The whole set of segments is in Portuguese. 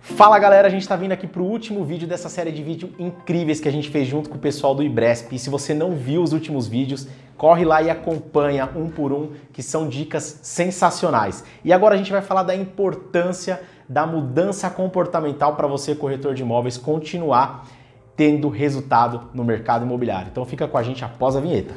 Fala galera, a gente está vindo aqui para o último vídeo dessa série de vídeos incríveis que a gente fez junto com o pessoal do Ibresp. E se você não viu os últimos vídeos, corre lá e acompanha um por um, que são dicas sensacionais. E agora a gente vai falar da importância da mudança comportamental para você, corretor de imóveis, continuar tendo resultado no mercado imobiliário. Então fica com a gente após a vinheta.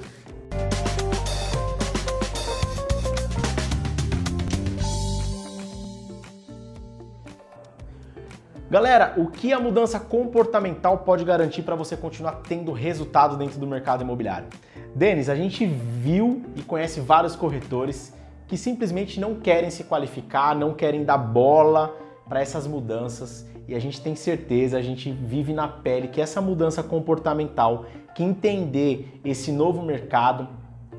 Galera, o que a mudança comportamental pode garantir para você continuar tendo resultado dentro do mercado imobiliário? Denis, a gente viu e conhece vários corretores que simplesmente não querem se qualificar, não querem dar bola para essas mudanças e a gente tem certeza, a gente vive na pele que essa mudança comportamental, que entender esse novo mercado,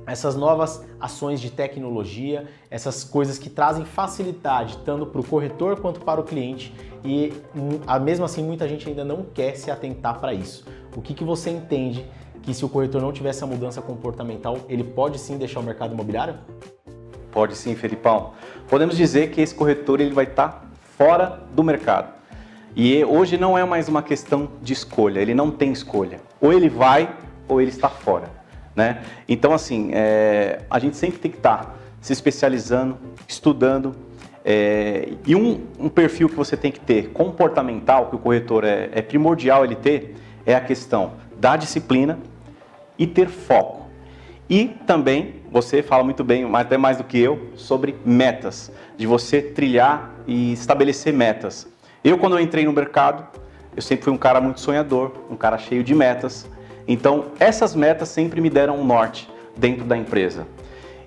essas novas ações de tecnologia, essas coisas que trazem facilidade tanto para o corretor quanto para o cliente e hum, mesmo assim muita gente ainda não quer se atentar para isso. O que, que você entende que se o corretor não tiver essa mudança comportamental, ele pode sim deixar o mercado imobiliário? Pode sim, Felipão. Podemos dizer que esse corretor ele vai estar tá fora do mercado. E hoje não é mais uma questão de escolha, ele não tem escolha. Ou ele vai ou ele está fora. Né? Então, assim, é, a gente sempre tem que estar tá se especializando, estudando. É, e um, um, perfil que você tem que ter comportamental, que o corretor é, é primordial ele ter, é a questão da disciplina e ter foco. E também, você fala muito bem, até mais do que eu, sobre metas, de você trilhar e estabelecer metas. Eu, quando eu entrei no mercado, eu sempre fui um cara muito sonhador, um cara cheio de metas. Então, essas metas sempre me deram um norte dentro da empresa.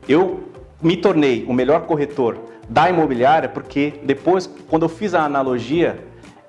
Eu me tornei o melhor corretor da imobiliária porque depois, quando eu fiz a analogia,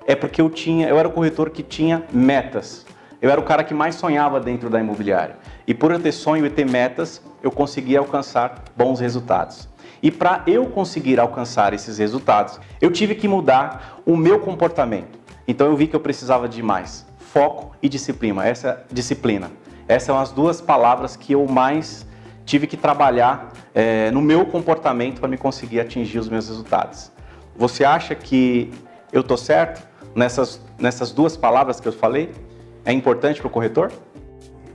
é porque eu tinha, eu era o corretor que tinha metas. Eu era o cara que mais sonhava dentro da imobiliária. E por eu ter sonho e ter metas, eu conseguia alcançar bons resultados. E para eu conseguir alcançar esses resultados, eu tive que mudar o meu comportamento. Então eu vi que eu precisava de mais foco e disciplina. Essa disciplina. Essas são as duas palavras que eu mais tive que trabalhar é, no meu comportamento para me conseguir atingir os meus resultados. Você acha que eu estou certo nessas, nessas duas palavras que eu falei? É importante para o corretor?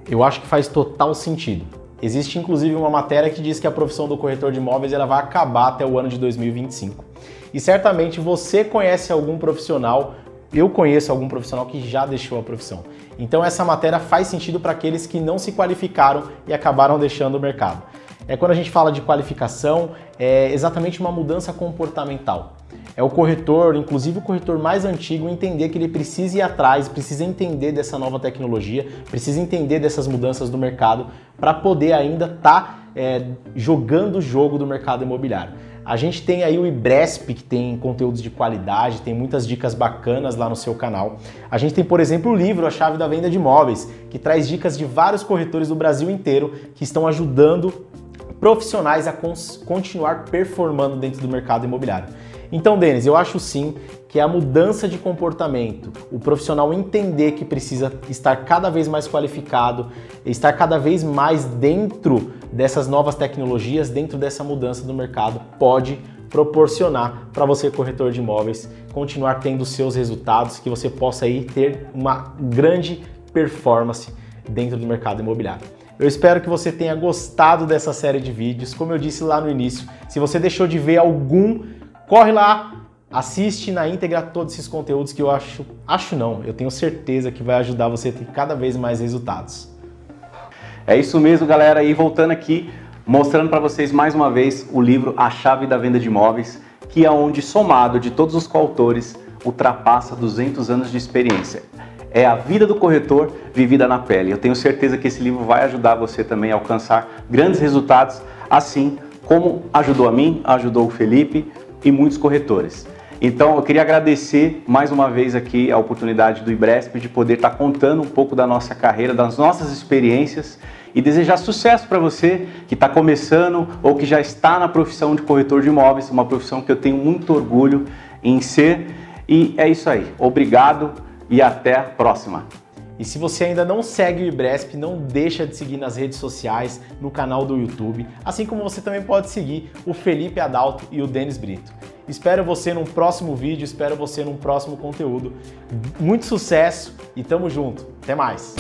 Eu acho que faz total sentido. Existe inclusive uma matéria que diz que a profissão do corretor de imóveis ela vai acabar até o ano de 2025. E certamente você conhece algum profissional eu conheço algum profissional que já deixou a profissão. Então essa matéria faz sentido para aqueles que não se qualificaram e acabaram deixando o mercado. É quando a gente fala de qualificação, é exatamente uma mudança comportamental. É o corretor, inclusive o corretor mais antigo, entender que ele precisa ir atrás, precisa entender dessa nova tecnologia, precisa entender dessas mudanças do mercado para poder ainda estar tá, é, jogando o jogo do mercado imobiliário. A gente tem aí o Ibresp, que tem conteúdos de qualidade, tem muitas dicas bacanas lá no seu canal. A gente tem, por exemplo, o livro A Chave da Venda de Imóveis, que traz dicas de vários corretores do Brasil inteiro que estão ajudando profissionais a continuar performando dentro do mercado imobiliário. Então, Denis, eu acho sim que a mudança de comportamento, o profissional entender que precisa estar cada vez mais qualificado, estar cada vez mais dentro dessas novas tecnologias, dentro dessa mudança do mercado, pode proporcionar para você, corretor de imóveis, continuar tendo seus resultados, que você possa aí ter uma grande performance dentro do mercado imobiliário. Eu espero que você tenha gostado dessa série de vídeos. Como eu disse lá no início, se você deixou de ver algum, corre lá, assiste na íntegra todos esses conteúdos que eu acho, acho não, eu tenho certeza que vai ajudar você a ter cada vez mais resultados. É isso mesmo, galera. E voltando aqui, mostrando para vocês mais uma vez o livro A Chave da Venda de Imóveis, que é onde somado de todos os coautores ultrapassa 200 anos de experiência. É a vida do corretor vivida na pele. Eu tenho certeza que esse livro vai ajudar você também a alcançar grandes resultados, assim como ajudou a mim, ajudou o Felipe e muitos corretores. Então eu queria agradecer mais uma vez aqui a oportunidade do Ibresp de poder estar contando um pouco da nossa carreira, das nossas experiências e desejar sucesso para você que está começando ou que já está na profissão de corretor de imóveis, uma profissão que eu tenho muito orgulho em ser. E é isso aí. Obrigado e até a próxima. E se você ainda não segue o Ibresp, não deixa de seguir nas redes sociais, no canal do YouTube, assim como você também pode seguir o Felipe Adalto e o Denis Brito. Espero você num próximo vídeo, espero você num próximo conteúdo. Muito sucesso e tamo junto. Até mais.